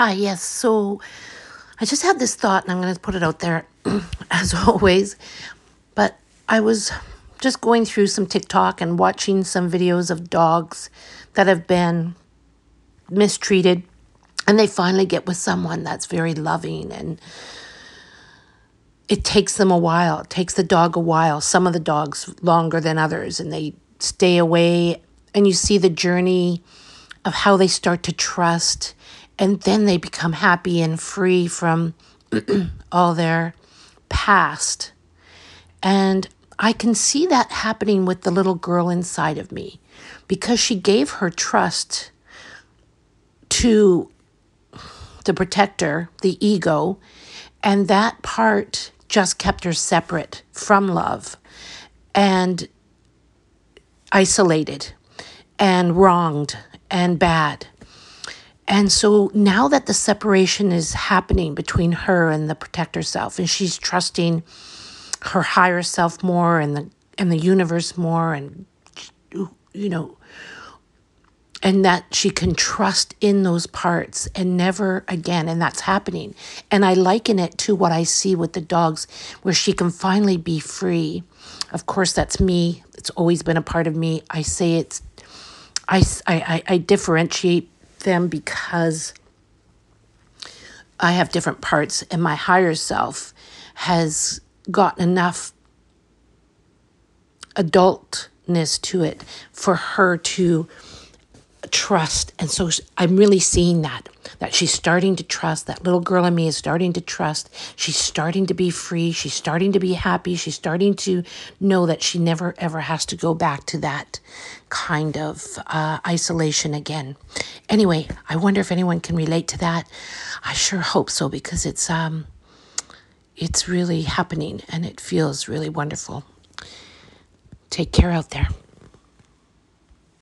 Hi, yes. So I just had this thought and I'm going to put it out there as always. But I was just going through some TikTok and watching some videos of dogs that have been mistreated and they finally get with someone that's very loving and it takes them a while. It takes the dog a while. Some of the dogs longer than others and they stay away and you see the journey of how they start to trust and then they become happy and free from all their past. And I can see that happening with the little girl inside of me because she gave her trust to the protector, the ego, and that part just kept her separate from love and isolated and wronged and bad. And so now that the separation is happening between her and the protector self, and she's trusting her higher self more and the and the universe more, and you know, and that she can trust in those parts and never again, and that's happening. And I liken it to what I see with the dogs, where she can finally be free. Of course, that's me. It's always been a part of me. I say it's I, I, I differentiate them because I have different parts, and my higher self has gotten enough adultness to it for her to trust. And so I'm really seeing that, that she's starting to trust. That little girl in me is starting to trust. She's starting to be free. She's starting to be happy. She's starting to know that she never, ever has to go back to that kind of uh, isolation again. Anyway, I wonder if anyone can relate to that. I sure hope so because it's, um, it's really happening and it feels really wonderful. Take care out there.